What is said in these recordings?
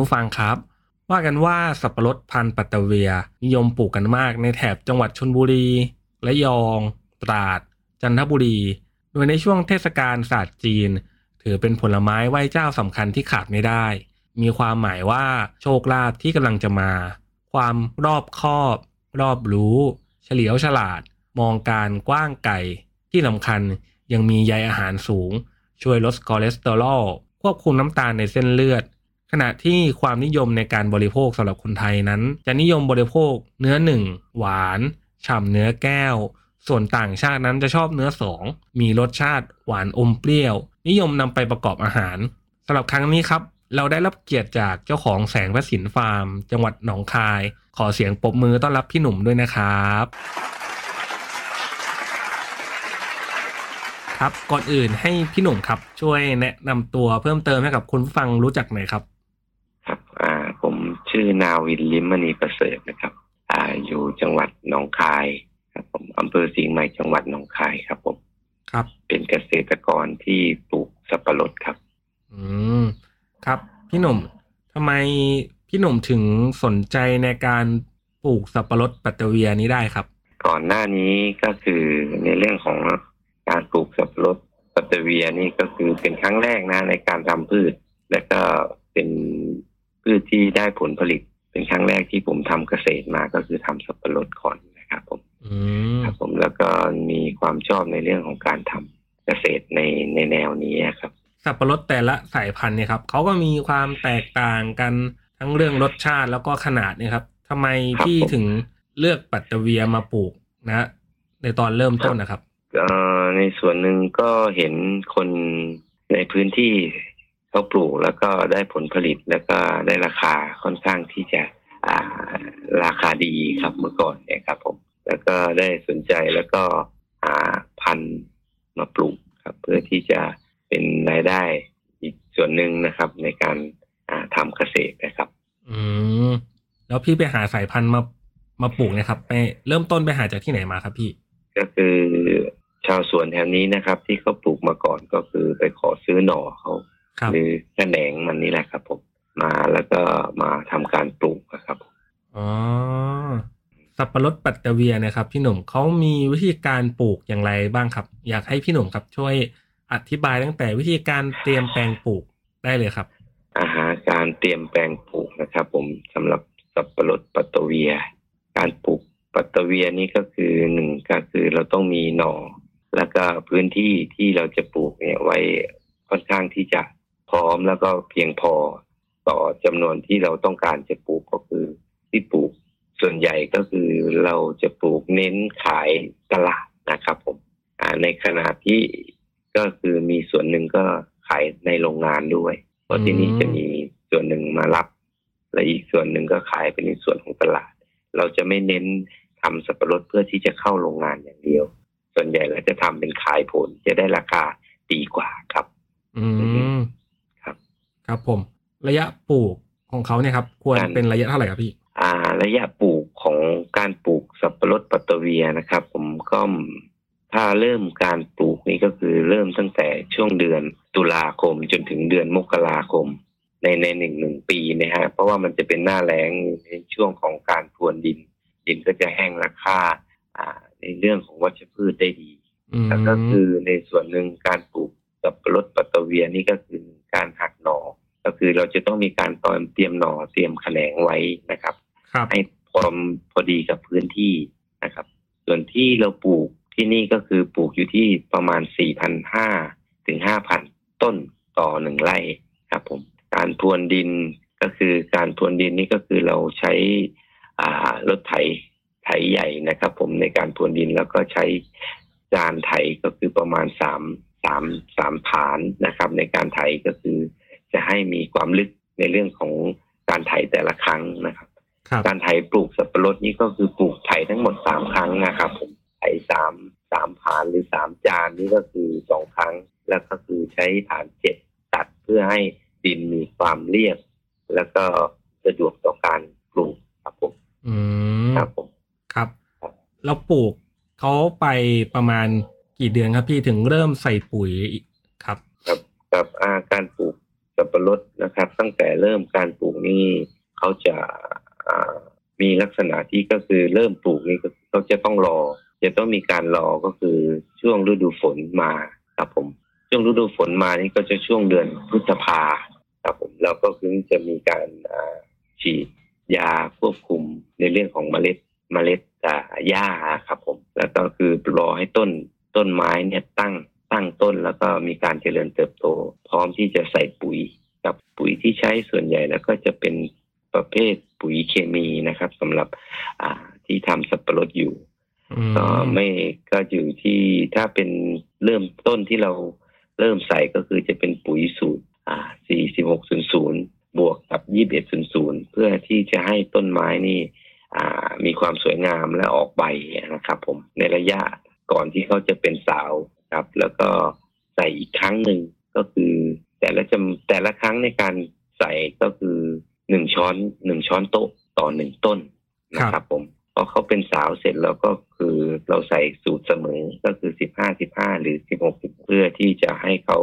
ผู้ฟังครับ ว่ากันว่าสับปะรดพันธุ์ปัตตเวีย นิยมปลูกกันมากในแถบจังหวัดชนบุรี ระยอง ตราด จันทบุรี โดยในช่วงเทศกาลศาสตร์จีน ถือเป็นผลไม้ไหว้เจ้าสำคัญที่ขาดไม่ได้ มีความหมายว่าโชคลาภที่กำลังจะมา ความรอบคอบ รอบรู้ เฉลียวฉลาด มองการณ์กว้างไกลที่สำคัญยังมีใยอาหารสูง ช่วยลดคอเลสเตอรอลควบคุมน้ำตาลในเส้นเลือด ขณะที่ความนิยมในการบริโภคสำหรับคนไทยนั้น จะนิยมบริโภคเนื้อหนึ่งหวานฉ่ำเนื้อแก้ว ส่วนต่างชาตินั้นจะชอบเนื้อสองมีรสชาติหวานอมเปรี้ยว นิยมนำไปประกอบอาหารสำหรับครั้งนี้ครับ เราได้รับเกียรติจากเจ้าของแสงพระสินฟาร์ม จังหวัดหนองคาย ขอเสียงปรบมือต้อนรับพี่หนุ่มด้วยนะครับครับก่อนอื่นให้พี่หนุ่มครับ ช่วยแนะนำตัวเพิ่มเติมให้กับคุณผู้ฟังรู้จักหน่อยครับ ชื่อนาวินลิมมณีประเสริฐนะครับอ่าอยู่จังหวัดหนองคายครับผมอำเภอสิงห์ใหม่จังหวัดหนองคายครับผมครับ เป็นเกษตรกรที่ปลูกสับปะรดครับ อืมครับ พี่หนุ่มทำไมพี่หนุ่มถึงสนใจในการปลูกสับปะรดปัตตะเวียนี้ได้ครับ ก่อนหน้านี้ก็คือในเรื่องของการปลูกสับปะรดปัตตะเวียนี่ก็คือเป็นครั้งแรกนะในการทำพืช และก็เป็น พืชที่ได้ผลผลิตเป็นครั้งแรกที่ผมทำเกษตรมาก็คือทำสับปะรดก่อนนะครับผมอืมครับผมแล้วก็มีความชอบในเรื่องของการทำเกษตรในในแนวนี้ครับ สับปะรดแต่ละสายพันธุ์เนี่ยครับเขาก็มีความแตกต่างกันทั้งเรื่องรสชาติแล้วก็ขนาดเนี่ยครับทำไมครับพี่ผมถึงเลือกปัตตะเวียมาปลูกนะ ในตอนเริ่มต้นนะครับเอ่อในส่วนหนึ่งก็เห็นคนในพื้นที่ เขาปลูกแล้วก็ได้ผลผลิตแล้วก็ได้ราคาค่อนข้างที่จะอ่าราคาดีครับเมื่อก่อนเนี่ยครับผมแล้วก็ได้สนใจแล้วก็หาพันธุ์มาปลูกครับ เพื่อที่จะเป็นรายได้อีกส่วนหนึ่งนะครับ ในการอ่าทำเกษตรนะครับ อืมแล้วพี่ไปหาสายพันธุ์มามาปลูกเนะครับ ไปเริ่มต้นไปหาจากที่ไหนมาครับพี่ ก็คือชาวสวนแถวนี้นะครับ ที่เขาปลูกมาก่อนก็คือไปขอซื้อหน่อเขาครับ หรือแขนงมันนี่แหละครับผมมาแล้วก็มาทำการปลูกนะครับอ๋อสับปะรดปัตตะเวียนะครับ พี่หนุ่มเขามีวิธีการปลูกอย่างไรบ้างครับ อยากให้พี่หนุ่มครับช่วยอธิบายตั้งแต่วิธีการเตรียมแปลงปลูกได้เลยครับ อาหารการเตรียมแปลงปลูกนะครับ ผมสำหรับสับปะรดปัตตะเวีย การปลูกปัตตะเวียนี่ก็คือหนึ่งก็คือเราต้องมีหน่อ แล้วก็พื้นที่ที่เราจะปลูกเนี่ยไว้ค่อนข้างที่จะพ ร้อมแล้วก็เพียงพอต่อจำนวนที่เราต้องการจะปลูกก็คือที่ปลูกส่วนใหญ่ก็คือเราจะปลูกเน้นขายตลาดนะครับผมอ่าในขณะที่ก็คือมีส่วนหนึ่งก็ขายในโรงงานด้วย เพราะที่นี่จะมีส่วนหนึ่งมารับ และอีกส่วนหนึ่งก็ขายเป็นในส่วนของตลาด เราจะไม่เน้นทำสับปะรดเพื่อที่จะเข้าโรงงานอย่างเดียว ส่วนใหญ่เราจะทำเป็นขายผลจะได้ราคาดีกว่าครับ อืม ครับครับผม ระยะปลูกของเขาเนี่ยครับ ควรการเป็นระยะเท่าไหร่ครับพี่อ่า ระยะปลูกของการปลูกสับปะรดปัตตะเวียนะครับ ผมก็ถ้าเริ่มการปลูกนี่ก็คือเริ่มตั้งแต่ช่วงเดือนตุลาคมจนถึงเดือนมกราคม ในในหนึ่งหนึ่งปีนะฮะเพราะว่ามันจะเป็นหน้าแล้งในช่วงของการพรวนดิน ดินก็จะแห้งราคาอ่า ในเรื่องของวัชพืชได้ดีอืมแล้วก็คือในส่วนหนึ่งการปลูกสับปะรดปัตตะเวียนี่ก็คือ การหักหน่อก็คือเราจะต้องมีการตอนเตรียมหน่อเตรียมแขนงไว้นะครับครับให้พอมพอดีกับพื้นที่นะครับ ส่วนที่เราปลูกที่นี่ก็คือปลูกอยู่ที่ประมาณ 4,500 ถึง 5,000 ต้นต่อหนึ่งไร่ครับผมการพรวนดินก็คือการพรวนดินนี่ก็คือเราใช้อ่ารถไถไถใหญ่นะครับ ผมในการพรวนดินแล้วก็ใช้จานไถก็คือประมาณสาม สามสามฐานนะครับ ในการไถก็คือ จะให้มีความลึกในเรื่องของการไถแต่ละครั้งนะครับครับการไถปลูกสับปะรดนี่ก็คือปลูกไถทั้งหมดสามครั้งนะครับผมไถสามสามผานหรือสามจานนี่ก็คือสองครั้ง แล้วก็คือใช้ฐานเจ็ดตัดเพื่อให้ดินมีความเรียบ แล้วก็สะดวกต่อการปลูกครับผมอืมครับผมครับเราปลูกเขาไปประมาณ กี่เดือนครับพี่ถึงเริ่มใส่ปุ๋ยครับ กับกับอาการปลูกสับปะรดนะครับ ตั้งแต่เริ่มการปลูกนี่เขาจะมีลักษณะที่ก็คือเริ่มปลูกนี่ก็เขาจะต้องรอ จะต้องมีการรอก็คือช่วงฤดูฝนมาครับผม ช่วงฤดูฝนมานี่ก็จะช่วงเดือนพฤษภาครับผมเราก็คือจะมีการฉีดยาควบคุมในเรื่องของเมล็ดเมล็ดอ่หญ้าครับผม แล้วก็คือรอให้ต้น ต้นไม้เนี่ยตั้งตั้งต้นแล้วก็มีการเจริญเติบโต พร้อมที่จะใส่ปุ๋ยกับปุ๋ยที่ใช้ส่วนใหญ่แล้วก็จะเป็นประเภทปุ๋ยเคมีนะครับสำหรับอ่าที่ทำสับปะรดอยู่อืมก็ไม่ก็อยู่ที่ถ้าเป็นเริ่มต้นที่เราเริ่มใส่ก็คือจะเป็นปุ๋ยสูตรอ่า4600 บวกกับ 2100 เพื่อที่จะให้ต้นไม้นี่อ่ามีความสวยงามและออกใบนะครับผมในระยะ ก่อนที่เขาจะเป็นสาวครับ แล้วก็ใส่อีกครั้งหนึ่งก็คือแต่ละจำแต่ละครั้งในการใส่ก็คือหนึ่งช้อนหนึ่งช้อนโต๊ะต่อหนึ่งต้นนะครับผมพอเขาเป็นสาวเสร็จแล้วก็คือเราใส่สูตรเสมอก็คือสิบห้าสิบห้าหรือสิบหกเพื่อที่จะให้เขา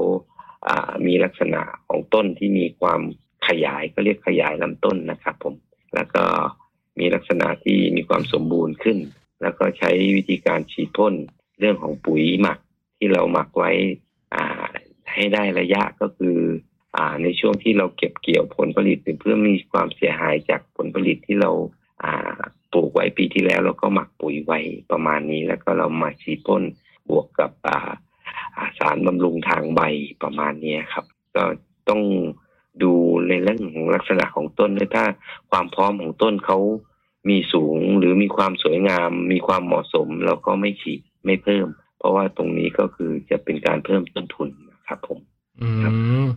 อ่ามีลักษณะของต้นที่มีความขยายก็เรียกขยายลำต้นนะครับผมแล้วก็มีลักษณะที่มีความสมบูรณ์ขึ้น แล้วก็ใช้วิธีการฉีดพ่น เรื่องของปุ๋ยหมักที่เราหมักไว้ให้ได้ระยะก็คืออในช่วงที่เราเก็บเกี่ยวผลผลิตหรือเพื่อมีความเสียหายจากผลผลิตที่เราปลูกไว้ปีที่แล้วเราก็หมักปุ๋ยไว้ประมาณนี้ แล้วก็เรามาฉีดพ่นบวกกับสารบำรุงทางใบประมาณนี้ครับ ก็ต้องดูในเรื่องของลักษณะของต้นด้วยถ้าความพร้อมของต้นเขามีสูงหรือมีความสวยงาม มีความเหมาะสม เราก็ไม่ฉีด ไม่เพิ่ม เพราะว่าตรงนี้ก็คือจะเป็นการเพิ่มต้นทุนนะครับผม อืม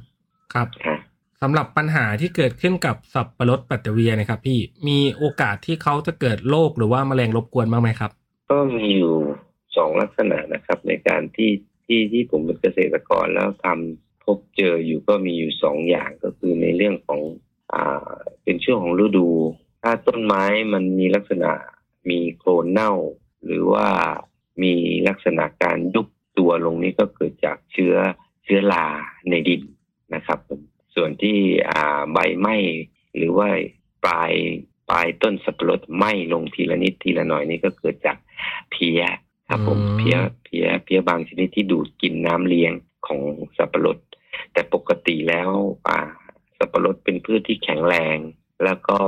ครับฮะสำหรับปัญหาที่เกิดขึ้นกับสับปะรดปัตเตเวียนะครับ พี่มีโอกาสที่เขาจะเกิดโรคหรือว่าแมลงรบกวนบ้างไหมครับ ก็มีอยู่สองลักษณะนะครับ ในการที่ที่ที่ผมเป็นเกษตรกรแล้วทำพบเจออยู่ก็มีอยู่สองอย่างก็คือในเรื่องของอ่าเป็นช่วงของฤดู ถ้าต้นไม้มันมีลักษณะมีโคลนเน่า หรือว่า มีลักษณะการยุบตัวลงนี้ก็เกิดจากเชื้อเชื้อราในดินนะครับผมส่วนที่อ่าใบไหม้หรือว่าปลายปลายต้นสับปะรดไหม้ลงทีละนิดทีละหน่อยนี่ก็เกิดจากเพี้ยครับผมอืมเพี้ยเพี้ยเพี้ยบางชนิดที่ดูดกินน้ำเลี้ยงของสับปะรด แต่ปกติแล้วอ่าสับปะรดเป็นพืชที่แข็งแรง แล้วก็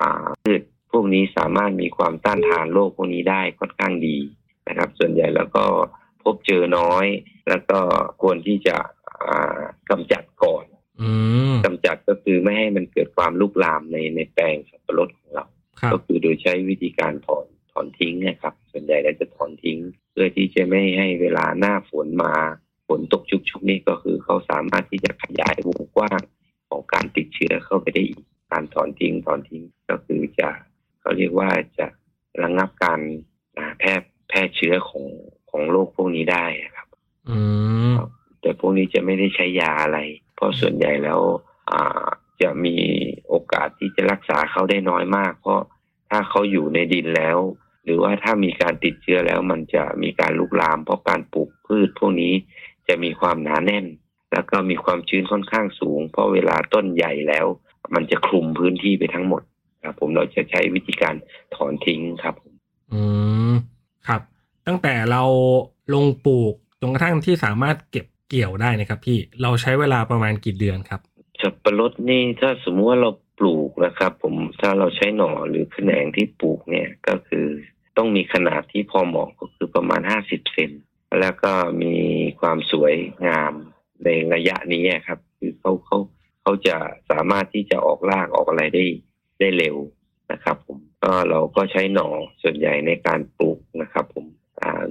อ่าพืชพวกนี้สามารถมีความต้านทานโรคพวกนี้ได้ค่อนข้างดี นะครับ ส่วนใหญ่แล้วก็พบเจอน้อย แล้วก็ควรที่จะอ่ากำจัดก่อนอืมกำจัดก็คือไม่ให้มันเกิดความลุกลามในในแปลงสับปะรดของเราครับก็คือโดยใช้วิธีการถอนถอนทิ้งนะครับ ส่วนใหญ่เราจะถอนทิ้ง เพื่อที่จะไม่ให้เวลาหน้าฝนมาฝนตกชุกๆนี่ก็คือเขาสามารถที่จะขยายวงกว้างของการติดเชื้อเข้าไปได้อีกการถอนทิ้งถอนทิ้งก็คือจะเขาเรียกว่าจะระงับการอ่าแพร่แพร่เชื้อของของโรคพวกนี้ได้ครับ อืม แต่พวก นี้จะไม่ได้ใช้ยาอะไร เพราะส่วนใหญ่แล้วจะมีโอกาสที่จะรักษาเขาได้น้อยมาก เพราะถ้าเขาอยู่ในดินแล้ว หรือว่าถ้ามีการติดเชื้อแล้วมันจะมีการลุกลาม เพราะการปลูกพืชพวกนี้จะมีความหนาแน่น แล้วก็มีความชื้นค่อนข้างสูง เพราะเวลาต้นใหญ่แล้ว มันจะคลุมพื้นที่ไปทั้งหมดครับ ผมเราจะใช้วิธีการถอนทิ้งครับผมอืมครับ ตั้งแต่เราลงปลูกจนกระทั่งที่สามารถเก็บ เกี่ยวได้นะครับ พี่เราใช้เวลาประมาณกี่เดือนครับสับปะรดนี่ถ้าสมมติว่าเราปลูกนะครับ ผมถ้าเราใช้หน่อหรือแขนงที่ปลูกเนี่ยก็คือต้องมีขนาดที่พอเหมาะก็คือประมาณห้าสิบเซนแล้วก็มีความสวยงามในระยะนี้ครับ คือเขาเขาเขาจะสามารถที่จะออกรากออกอะไรได้ได้เร็วนะครับ ผมก็เราก็ใช้หน่อส่วนใหญ่ในการปลูกนะครับผ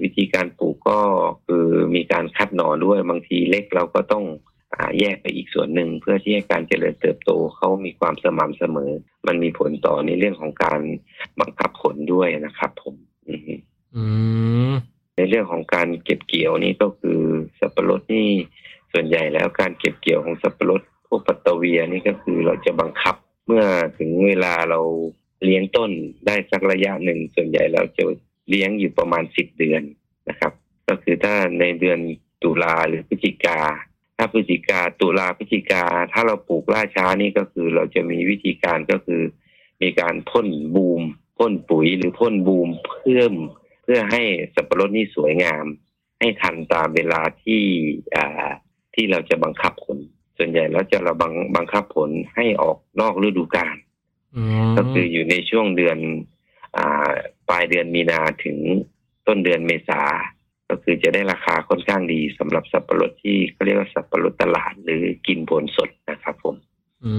วิธีการปลูกก็คือมีการคัดหน่อด้วยบางทีเล็กเราก็ต้องอ่าแยกไปอีกส่วนหนึ่งเพื่อที่ให้การเจริญเติบโตเขามีความสม่ำเสมอ มันมีผลต่อในเรื่องของการบังคับผลด้วยนะครับ ผมอือฮึอืมในเรื่องของการเก็บเกี่ยวนี่ก็คือสับปะรดนี่ส่วนใหญ่แล้วการเก็บเกี่ยวของสับปะรดพวกปัตตะเวียนี่ก็คือเราจะบังคับเมื่อถึงเวลาเราเลี้ยงต้นได้สักระยะหนึ่งส่วนใหญ่เราจะ เลี้ยงอยู่ประมาณสิบเดือนนะครับ ก็คือถ้าในเดือนตุลาหรือพฤศจิกา ถ้าพฤศจิกาตุลาพฤศจิกา ถ้าเราปลูกล่าช้านี่ก็คือเราจะมีวิธีการก็คือ มีการพ่นบูมพ่นปุ๋ยหรือพ่นบูมเพิ่มเพื่อให้สับปะรดนี่สวยงาม ให้ทันตามเวลาที่อ่าที่เราจะบังคับผล ส่วนใหญ่แล้วจะเราบังบังคับผลให้ออกนอกฤดูกาลอืมก็คืออยู่ในช่วงเดือนอ่า ปลายเดือนมีนาถึงต้นเดือนเมษาก็คือจะได้ราคาค่อนข้างดีสำหรับสับปะรดที่เขาเรียกว่าสับปะรดตลาดหรือกินผลสดนะครับผมอื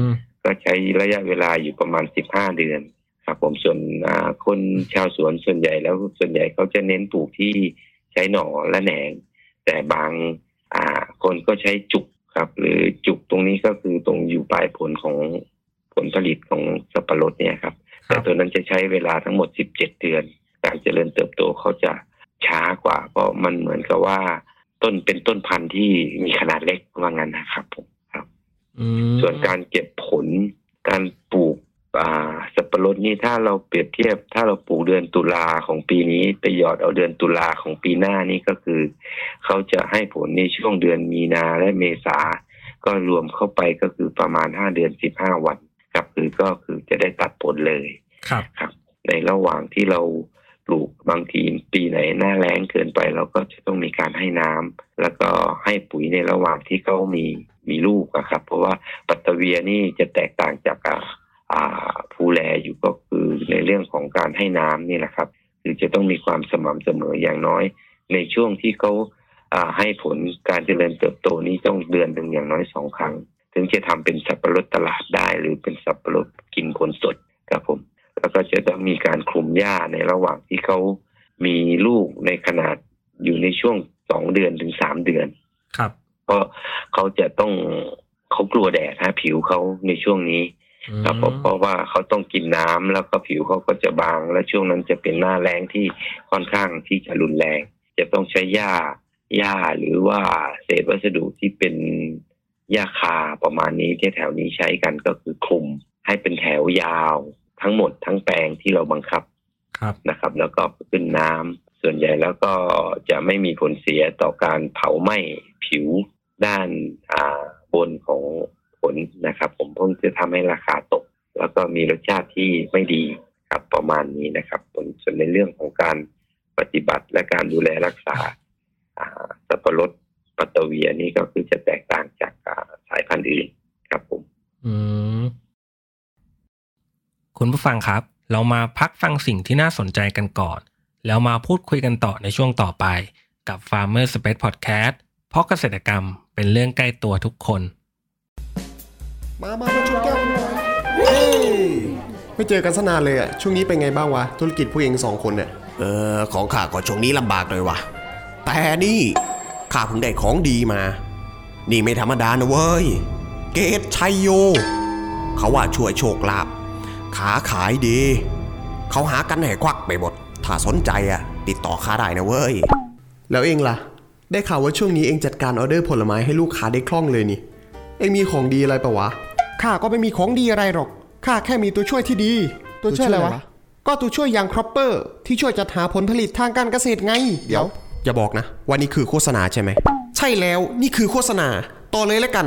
มก็ใช้ระยะเวลาอยู่ประมาณ15เดือนครับผมส่วนอ่าคนชาวสวนส่วนใหญ่แล้วส่วนใหญ่เขาจะเน้นปลูกที่ใช้หน่อและแหนง แต่บางอ่าคนก็ใช้จุกครับ หรือจุกตรงนี้ก็คือตรงอยู่ปลายผลของผลผลิตของสับปะรดเนี่ยครับครั แต่บตัวนั้นจะใช้เวลาทั้งหมด 17 เดือน การเจริญเติบโตเขาจะช้ากว่า เพราะมันเหมือนกับว่า ต้นเป็นต้นพันธุ์ที่มีขนาดเล็กว่างั้นนะครับผมครับอืมส่วนการเก็บผลการปลูกอ่าสับปะรดนี่ถ้าเราเปรียบเทียบ ถ้าเราปลูกเดือนตุลาของปีนี้ไปหยอดเอาเดือนตุลาของปีหน้านี่ก็คือเขาจะให้ผลในช่วงเดือนมีนาและเมษาก็รวมเข้าไปก็คือประมาณห้าเดือนสิบห้าวัน ครับคือก็คือจะได้ตัดผลเลยครับครับ ในระหว่างที่เราปลูกบางทีปีไหนหน้าแล้งเกินไปเราก็จะต้องมีการให้น้ำแล้วก็ให้ปุ๋ยในระหว่างที่เขามีมีลูกอะครับ เพราะว่าปัตตะเวียนี่จะแตกต่างจากอ่าอ่าภูแลอยู่ก็คือในเรื่องของการให้น้ำนี่แหละครับ คือจะต้องมีความสม่ำเสมออย่างน้อย ในช่วงที่เขาอ่าให้ผลการเจริญเติบโตนี้ต้องเดือนหนึ่งอย่างน้อยสองครั้ง ถึงจะทำเป็นสับปะรดตลาดได้หรือเป็นสับปะรดกินผลสดครับผม แล้วก็จะต้องมีการคลุมหญ้าในระหว่างที่เขามีลูกในขนาดอยู่ในช่วงสองเดือนถึงสามเดือน ครับ เพราะเขาจะต้องเขากลัวแดดฮะผิวเขาในช่วงนี้อืมครับผมเพราะว่าเขาต้องกินน้ำแล้วก็ผิวเขาก็จะบาง และช่วงนั้นจะเป็นหน้าแรงที่ค่อนข้างที่จะรุนแรง จะต้องใช้หญ้าหญ้าหรือว่าเศษวัสดุที่เป็น หญ้าคาประมาณนี้ที่แถวนี้ใช้กันก็คือคลุมให้เป็นแถวยาวทั้งหมดทั้งแปลงที่เราบังคับครับนะครับ แล้วก็ขึ้นน้ำส่วนใหญ่แล้วก็จะไม่มีผลเสียต่อการเผาไหม้ผิวด้านอ่าบนของผลนะครับ ผมเพิ่งจะทำให้ราคาตก แล้วก็มีรสชาติที่ไม่ดีครับประมาณนี้นะครับ ผลส่วนในเรื่องของการปฏิบัติและการดูแลรักษาอ่าสับปะรด ปัตตะเวียนี่ก็คือจะแตกต่างจากอ่าสายพันธุ์อื่นครับผม อืม คุณผู้ฟังครับ เรามาพักฟังสิ่งที่น่าสนใจกันก่อน แล้วมาพูดคุยกันต่อในช่วงต่อไป กับ Farmer Space Podcast เพราะเกษตรกรรมเป็นเรื่องใกล้ตัวทุกคน มามามาชนแก้วกันหน่อยเฮ้ยไม่เจอกันสนานเลยอะช่วงนี้เป็นไงบ้างวะ ธุรกิจผู้เองสองคนเนี่ย เออ ของข้าก็ช่วงนี้ลำบากเลยว่ะแต่นี่ ข้าเพิ่งได้ของดีมา นี่ไม่ธรรมดานะเว้ย เกตชัยโย เขาว่าช่วยโชคลาภขาขายดี เขาหากันแห่ควักไปหมด ถ้าสนใจอะติดต่อข้าได้นะเว้ย แล้วเองล่ะ ได้ข่าวว่าช่วงนี้เองจัดการออเดอร์ผลไม้ให้ลูกค้าได้คล่องเลยนี่ เองมีของดีอะไรปะวะ ข้าก็ไม่มีของดีอะไรหรอก ข้าแค่มีตัวช่วยที่ดี ตัวช่วยอะไรตัวช่วยอะไรวะวะ ก็ตัวช่วยอย่าง Cropper ที่ช่วยจัดหาผลผลิตทางการเกษตรไง เดี๋ยว อย่าบอกนะว่านี่คือโฆษณาใช่ไหม ใช่แล้วนี่คือโฆษณาต่อเลยแล้วกัน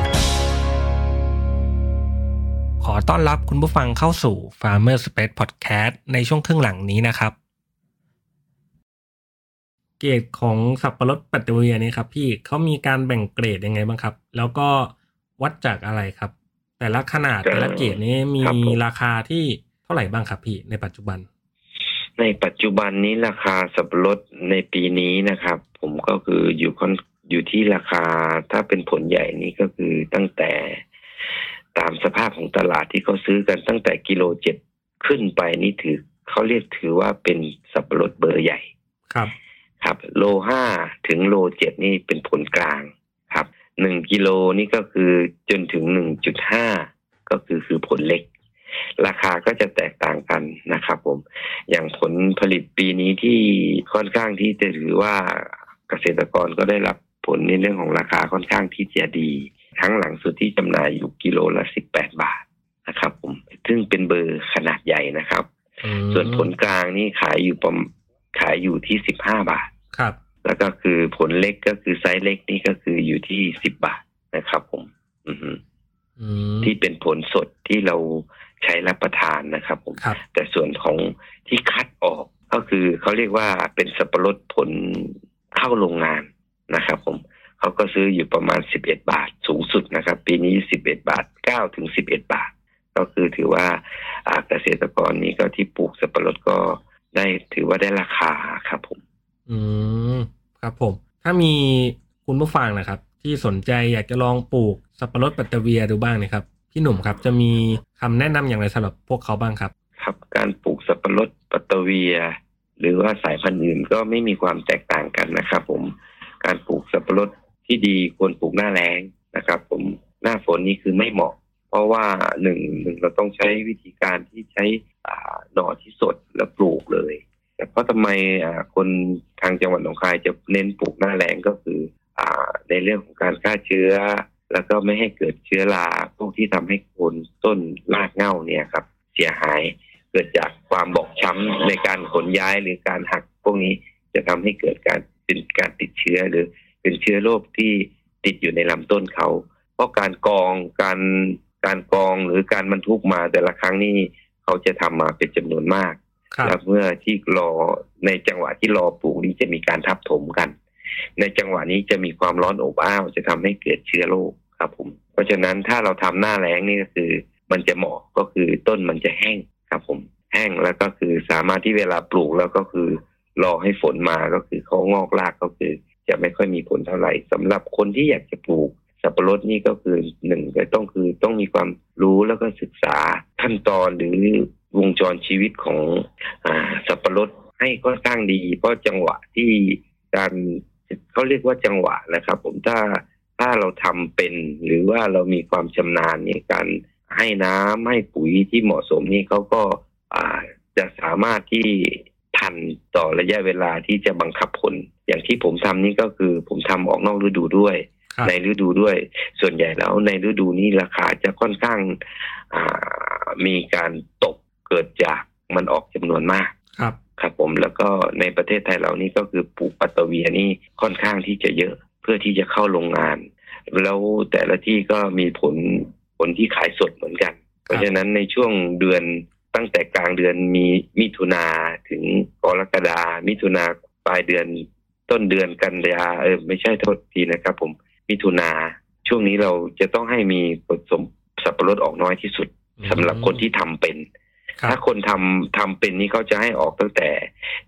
ต้อนรับคุณผู้ฟังเข้าสู่ Farmer Space Podcast ในช่วงครึ่งหลังนี้นะครับ เกรดของสับปะรดปัตตเวียนี่ครับพี่เขามีการแบ่งเกรดยังไงบ้างครับ แล้วก็วัดจากอะไรครับ แต่ละขนาดแต่ละเกรดนี้มีครับผมราคาที่เท่าไหร่บ้างครับพี่ในปัจจุบัน ในปัจจุบันนี้ราคาสับปะรดในปีนี้นะครับ ผมก็คืออยู่ค่อนอยู่ที่ราคาถ้าเป็นผลใหญ่นี่ก็คือตั้งแต่ ตามสภาพของตลาดที่เขาซื้อกันตั้งแต่กิโลเจ็ดขึ้นไปนี่ถือเขาเรียกถือว่าเป็นสับปะรดเบอร์ใหญ่ครับ ครับ โลห้าถึงโลเจ็ดนี่เป็นผลกลางครับหนึ่งกิโลนี่ก็คือจนถึงหนึ่งจุดห้าก็คือคือผลเล็ก ราคาก็จะแตกต่างกันนะครับผม อย่างผลผลิตปีนี้ที่ค่อนข้างที่จะถือว่าเกษตรกรก็ได้รับผลในเรื่องของราคาค่อนข้างที่จะดี ครั้งหลังสุดที่จำหน่ายอยู่กิโลละสิบแปดบาทนะครับผมซึ่งเป็นเบอร์ขนาดใหญ่นะครับอืมส่วนผลกลางนี่ขายอยู่ประมขายอยู่ที่สิบห้าบาทครับ แล้วก็คือผลเล็กก็คือไซส์เล็กนี่ก็คืออยู่ที่สิบบาทนะครับผม อือฮึอืมที่เป็นผลสดที่เราใช้รับประทานนะครับผมครับแต่ส่วนของที่คัดออกก็คือเขาเรียกว่าเป็นสับปะรดผลเข้าโรงงานนะครับผม เขาก็ซื้ออยู่ประมาณ 11 บาท สูงสุดนะครับ ปีนี้ 11 บาท9ถึง 11 บาท ก็คือถือว่าอ่าเกษตรกรนี้ก็ที่ปลูกสับปะรดก็ได้ถือว่าได้ราคาครับผม อืมครับผม ถ้ามีคุณผู้ฟังนะครับ ที่สนใจอยากจะลองปลูกสับปะรดปัตตเวียดูบ้างนะครับพี่หนุ่มครับจะมีคำแนะนำอย่างไรสำหรับพวกเขาบ้างครับ ครับการปลูกสับปะรดปัตตเวีย หรือว่าสายพันธุ์อื่นก็ไม่มีความแตกต่างกันนะครับผมการปลูกสับปะรด ที่ดีควรปลูกหน้าแล้งนะครับ ผมหน้าฝนนี่คือไม่เหมาะ เพราะว่าหนึ่งหนึ่งเราต้องใช้วิธีการที่ใช้หน่อที่สดแล้วปลูกเลย แต่เพราะทำไมคนทางจังหวัดหนองคายจะเน้นปลูกหน้าแล้งก็คืออในเรื่องของการฆ่าเชื้อ แล้วก็ไม่ให้เกิดเชื้อราพวกที่ทำให้โคนต้นรากเหง้าเนี่ยครับ เสียหายเกิดจากความบอบช้ำในการขนย้ายหรือการหักพวกนี้จะทำให้เกิดการเป็นการติดเชื้อหรือ เป็นเชื้อโรคที่ติดอยู่ในลำต้นเขา เพราะการกองการการกองหรือการบรรทุกมาแต่ละครั้งนี่เขาจะทำมาเป็นจำนวนมากครับแล้วเมื่อที่รอในจังหวะที่รอปลูกนี้จะมีการทับถมกัน ในจังหวะนี้จะมีความร้อนอบอ้าวจะทำให้เกิดเชื้อโรคครับผม เพราะฉะนั้นถ้าเราทำหน้าแล้งนี่ก็คือ มันจะเหมาะก็คือต้นมันจะแห้งครับผมแห้งแล้วก็คือสามารถที่เวลาปลูกแล้วก็คือ รอให้ฝนมาก็คือเขางอกรากก็คือ จะไม่ค่อยมีผลเท่าไหร่สำหรับคนที่อยากจะปลูกสับปะรดนี่ก็คือหนึ่งก็ต้องคือต้องมีความรู้แล้วก็ศึกษาขั้นตอนหรือวงจรชีวิตของอสับปะรดให้ค่อนข้างดี เพราะจังหวะที่การเขาเรียกว่าจังหวะนะครับ ผมถ้าถ้าเราทำเป็นหรือว่าเรามีความชำนาญในการให้น้ำให้ปุ๋ยที่เหมาะสมนี่เขาก็อ่าจะสามารถที่ ทันต่อระยะเวลาที่จะบังคับผล อย่างที่ผมทำนี่ก็คือผมทำออกนอกฤดูด้วยครับในฤดูด้วย ส่วนใหญ่แล้วในฤดูนี้ราคาจะค่อนข้างอ่ามีการตกเกิดจากมันออกจำนวนมากครับครับผมแล้วก็ในประเทศไทยเรานี่ก็คือปลูกปัตตะเวียนี่ค่อนข้างที่จะเยอะเพื่อที่จะเข้าโรงงาน แล้วแต่ละที่ก็มีผลผลที่ขายสดเหมือนกัน เพราะฉะนั้นในช่วงเดือน ตั้งแต่กลางเดือนมีมิถุนาถึงกรกฎามิถุนาปลายเดือนต้นเดือนกันยาเออไม่ใช่โทษทีนะครับ ผมมิถุนาช่วงนี้เราจะต้องให้มีผลสมสับปะรดออกน้อยที่สุดสำหรับคนที่ทำเป็นครัถ้าบคนทำทำเป็นนี่เขาจะให้ออกตั้งแต่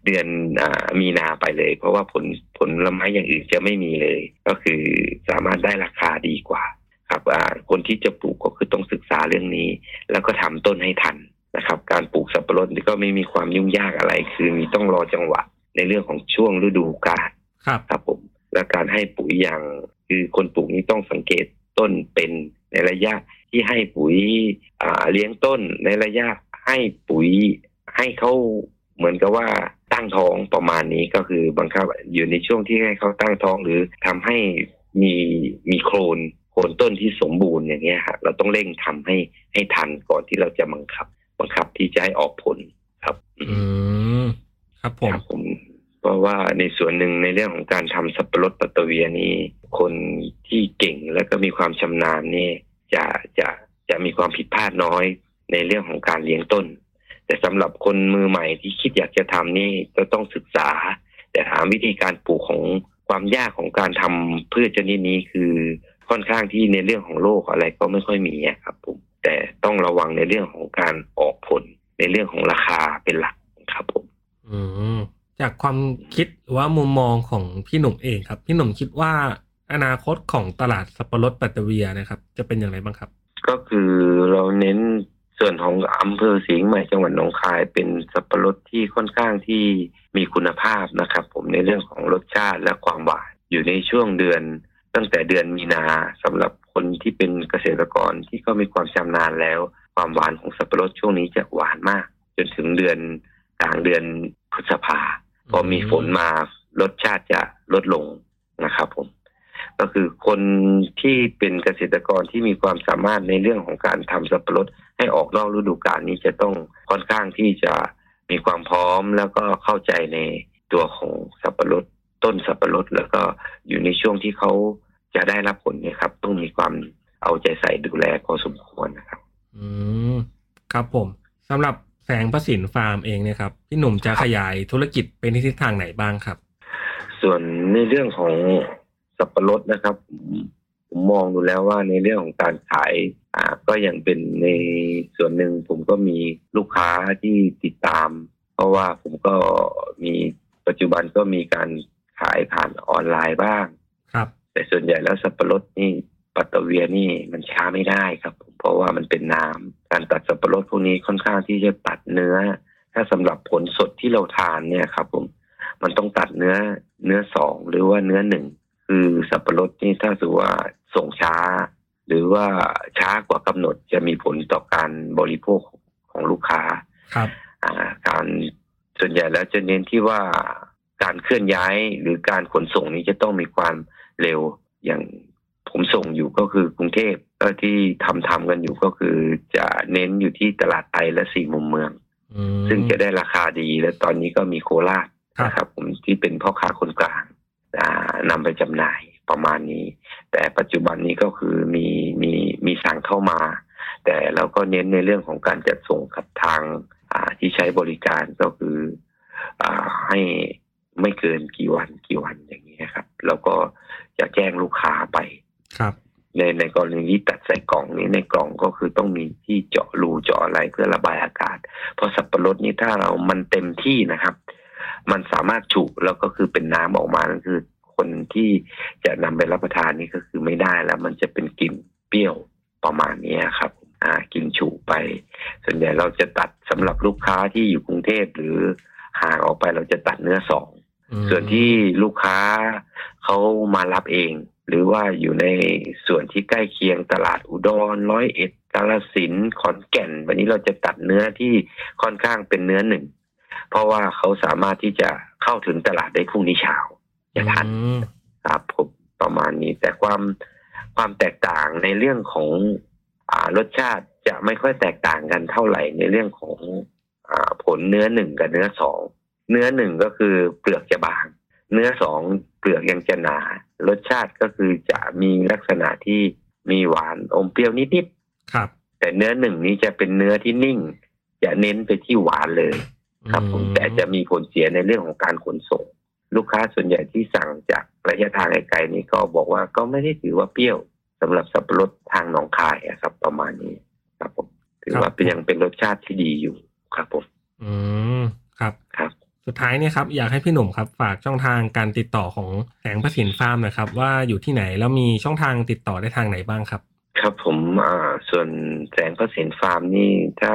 เดือนอามีนาไปเลย เพราะว่าผลผลละไม้อย่างอื่นจะไม่มีเลย ก็คือสามารถได้ราคาดีกว่า ครับอ่าคนที่จะปลูกก็คือต้องศึกษาเรื่องนี้ แล้วก็ทำต้นให้ทัน นะครับ การปลูกสับปะรดนี่ก็ไม่มีความยุ่งยากอะไร คือมีต้องรอจังหวะในเรื่องของช่วงฤดูกาลครับครับผมและการให้ปุ๋ยอย่างคือคนปลูกนี้ต้องสังเกตต้นเป็นในระยะที่ให้ปุ๋ยอ่าเลี้ยงต้นในระยะให้ปุ๋ยให้เขาเหมือนกับว่าตั้งท้องประมาณนี้ก็คือบังคับอยู่ในช่วงที่ให้เขาตั้งท้องหรือทำให้มีมีโคลนโคนต้นที่สมบูรณ์อย่างเงี้ยฮะเราต้องเร่งทำให้ให้ทันก่อนที่เราจะบังคับ บังคับที่จะให้ออกผลครับ อืมครับผมครับผมเพราะว่าในส่วนหนึ่งในเรื่องของการทำสับปะรดปัตตะเวียนี่คนที่เก่งแล้วก็มีความชำนาญนี่จะจะจะจะมีความผิดพลาดน้อยในเรื่องของการเลี้ยงต้น แต่สำหรับคนมือใหม่ที่คิดอยากจะทำนี่ก็ต้องศึกษา แต่ถามวิธีการปลูกของความยากของการทำพืชชนิดนี้คือ ค่อนข้างที่ในเรื่องของโรคอะไรก็ไม่ค่อยมีอะครับผมแต่ต้องระวังในเรื่องของการออกผลในเรื่องของราคาเป็นหลักครับผมอืมจากความคิดหรือว่ามุมมองของพี่หนุ่มเองครับ พี่หนุ่มคิดว่าอนาคตของตลาดสับปะรดปัตตะเวียนะครับ จะเป็นอย่างไรบ้างครับ ก็คือเราเน้นส่วนของอำเภอสิงห์ใหม่จังหวัดหนองคายเป็นสับปะรดที่ค่อนข้างที่มีคุณภาพนะครับ ผมในเรื่องของรสชาติและความหวานอยู่ในช่วงเดือน ตั้งแต่เดือนมีนาสำหรับคนที่เป็นเกษตรกรที่ก็มีความชำนาญแล้ว ความหวานของสับปะรดช่วงนี้จะหวานมาก จนถึงเดือนกลางเดือนพฤษภาพอมีฝนมารสชาติจะลดลงนะครับผม ก็คือคนที่เป็นเกษตรกรที่มีความสามารถในเรื่องของการทำสับปะรดให้ออกนอกฤดูกาลนี้จะต้องค่อนข้างที่จะมีความพร้อมแล้วก็เข้าใจในตัวของสับปะรด ต้นสับปะรดแล้วก็อยู่ในช่วงที่เขาจะได้รับผลเนี่ยครับ ต้องมีความเอาใจใส่ดูแลพอสมควรนะครับ อืมครับผมสำหรับแสงประสินฟาร์มเองเนี่ยครับพี่หนุ่มจะขยายธุรกิจไปในทิศทางไหนบ้างครับ ส่วนในเรื่องของสับปะรดนะครับผมผมมองดูแล้วว่าในเรื่องของการขายอ่าก็ยังเป็นในส่วนหนึ่งผมก็มีลูกค้าที่ติดตาม เพราะว่าผมก็มีปัจจุบันก็มีการ ขายผ่านออนไลน์บ้าง ครับ แต่ส่วนใหญ่แล้วสับปะรดนี่ปัตตะเวียนี่มันช้าไม่ได้ครับผมเพราะว่ามันเป็นน้ำการตัดสับปะรดพวกนี้ค่อนข้างที่จะตัดเนื้อ ถ้าสำหรับผลสดที่เราทานเนี่ยครับ ผม มันต้องตัดเนื้อเนื้อสองหรือว่าเนื้อหนึ่งคือสับปะรดนี่ถ้าถือว่าส่งช้า หรือว่าช้ากว่ากำหนดจะมีผลต่อการบริโภคของลูกค้า ครับ อ่า การส่วนใหญ่แล้วจะเน้นที่ว่า การเคลื่อนย้ายหรือการขนส่งนี้จะต้องมีความเร็วอย่างผมส่งอยู่ก็คือกรุงเทพก็ที่ทำทำกันอยู่ก็คือจะเน้นอยู่ที่ตลาดไทยและสี่มุมเมืองอืมซึ่งจะได้ราคาดีและตอนนี้ก็มีโคราชครับนะครับ ผมที่เป็นพ่อค้าคนกลางอ่านำไปจำหน่ายประมาณนี้ แต่ปัจจุบันนี้ก็คือมีมีมีสั่งเข้ามา แต่เราก็เน้นในเรื่องของการจัดส่งกับทางอ่าที่ใช้บริการก็คืออ่าให้ ไม่เกินกี่วันกี่วันอย่างนี้ยครับ แล้วก็จะแจ้งลูกค้าไปครับในในกรณีที่ตัดใส่กล่องนี้ในกล่องก็คือต้องมีที่เจาะรูเจาะอะไรเพื่อระบายอากาศ เพราะสับปะรดนี่ถ้าเรามันเต็มที่นะครับ มันสามารถฉุแล้วก็คือเป็นน้ำออกมานั่นคือ คนที่จะนำไปรับประทานนี่ก็คือไม่ได้แล้ว มันจะเป็นกลิ่นเปรี้ยวประมาณนี้ครับอ่ากินฉุไป ส่วนใหญ่เราจะตัดสำหรับลูกค้าที่อยู่กรุงเทพหรือห่างออกไปเราจะตัดเนื้อสองอืม ส่วนที่ลูกค้าเขามารับเอง หรือว่าอยู่ในส่วนที่ใกล้เคียงตลาดอุดรร้อยเอ็ดกาลสินธุ์ขอนแก่น วันนี้เราจะตัดเนื้อที่ค่อนข้างเป็นเนื้อหนึ่ง เพราะว่าเขาสามารถที่จะเข้าถึงตลาดได้พรุ่งนี้เช้าจะทันอืมครับผมประมาณนี้ แต่ความความแตกต่างในเรื่องของอ่ารสชาติจะไม่ค่อยแตกต่างกันเท่าไหร่ในเรื่องของอ่าผลเนื้อหนึ่งกับเนื้อสอง เนื้อหนึ่งก็คือเปลือกจะบาง เนื้อสองเปลือกยังจะหนา รสชาติก็คือจะมีลักษณะที่มีหวานอมเปรี้ยวนิดครับๆแต่เนื้อหนึ่งนี้จะเป็นเนื้อที่นิ่ง จะเน้นไปที่หวานเลย ครับผมอืแต่จะมีผลเสียในเรื่องของการขนส่ง ลูกค้าส่วนใหญ่ที่สั่งจากระยะทางไกลๆนี้ก็บอกว่าก็ไม่ได้ถือว่าเปรี้ยวสำหรับสับปะรดทางหนองคายอะครับประมาณนี้ครับผมถือว่าเป็นยังเป็นรสชาติที่ดีอยู่ครับผม อืมครับครับ สุดท้ายเนี่ยครับอยากให้พี่หนุ่มครับฝากช่องทางการติดต่อของแสงประสินฟาร์มนะครับ ว่าอยู่ที่ไหนแล้วมีช่องทางติดต่อได้ทางไหนบ้างครับ ครับผมอ่าส่วนแสงประสินฟาร์มนี่ถ้า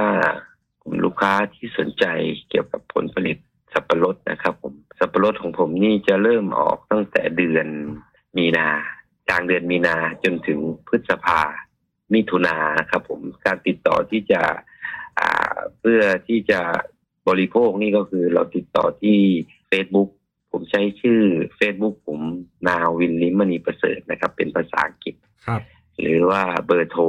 กลุ่มลูกค้าที่สนใจเกี่ยวกับผลผลิตสับปะรดนะครับ ผมสับปะรดของผมนี่จะเริ่มออกตั้งแต่เดือนมีนากลางเดือนมีนาจนถึงพฤษภามิถุนาครับผมการติดต่อที่จะอ่าเพื่อที่จะ บริโภคนี่ก็คือเราติดต่อที่ Facebook ผมใช้ชื่อ Facebook ผมนาวินลิมมณีประเสริฐนะครับ เป็นภาษาอังกฤษครับ หรือว่าเบอร์โทร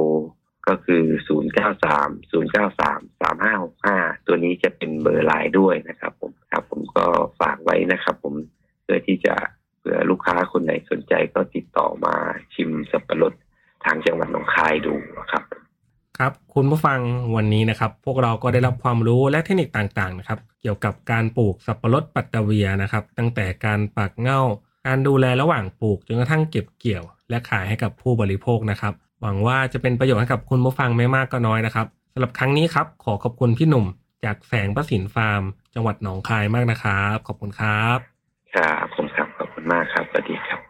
ก็คือ0 9 3 0 9 3 3 5 6 5ตัวนี้จะเป็นเบอร์ไลน์ด้วยนะครับผมครับผมก็ฝากไว้นะครับ ผมเพื่อที่จะเผื่อลูกค้าคนไหนสนใจก็ติดต่อมาชิมสับปะรดทางจังหวัดหนองคายดูครับ ครับคุณผู้ฟังวันนี้นะครับพวกเราก็ได้รับความรู้และเทคนิคต่างๆนะครับเกี่ยวกับการปลูกสับปะรดปัตตาเวียนะครับ ตั้งแต่การปักเง่า การดูแลระหว่างปลูกจนกระทั่งเก็บเกี่ยว และขายให้กับผู้บริโภคนะครับ หวังว่าจะเป็นประโยชน์ให้กับคุณผู้ฟังไม่มากก็น้อยนะครับสำหรับครั้งนี้ครับขอขอบคุณพี่หนุ่ม จากแสงประสินฟาร์ม จังหวัดหนองคายมากนะครับ ขอบคุณครับ ครับผมครับขอบคุณมากครับสวัสดีครับ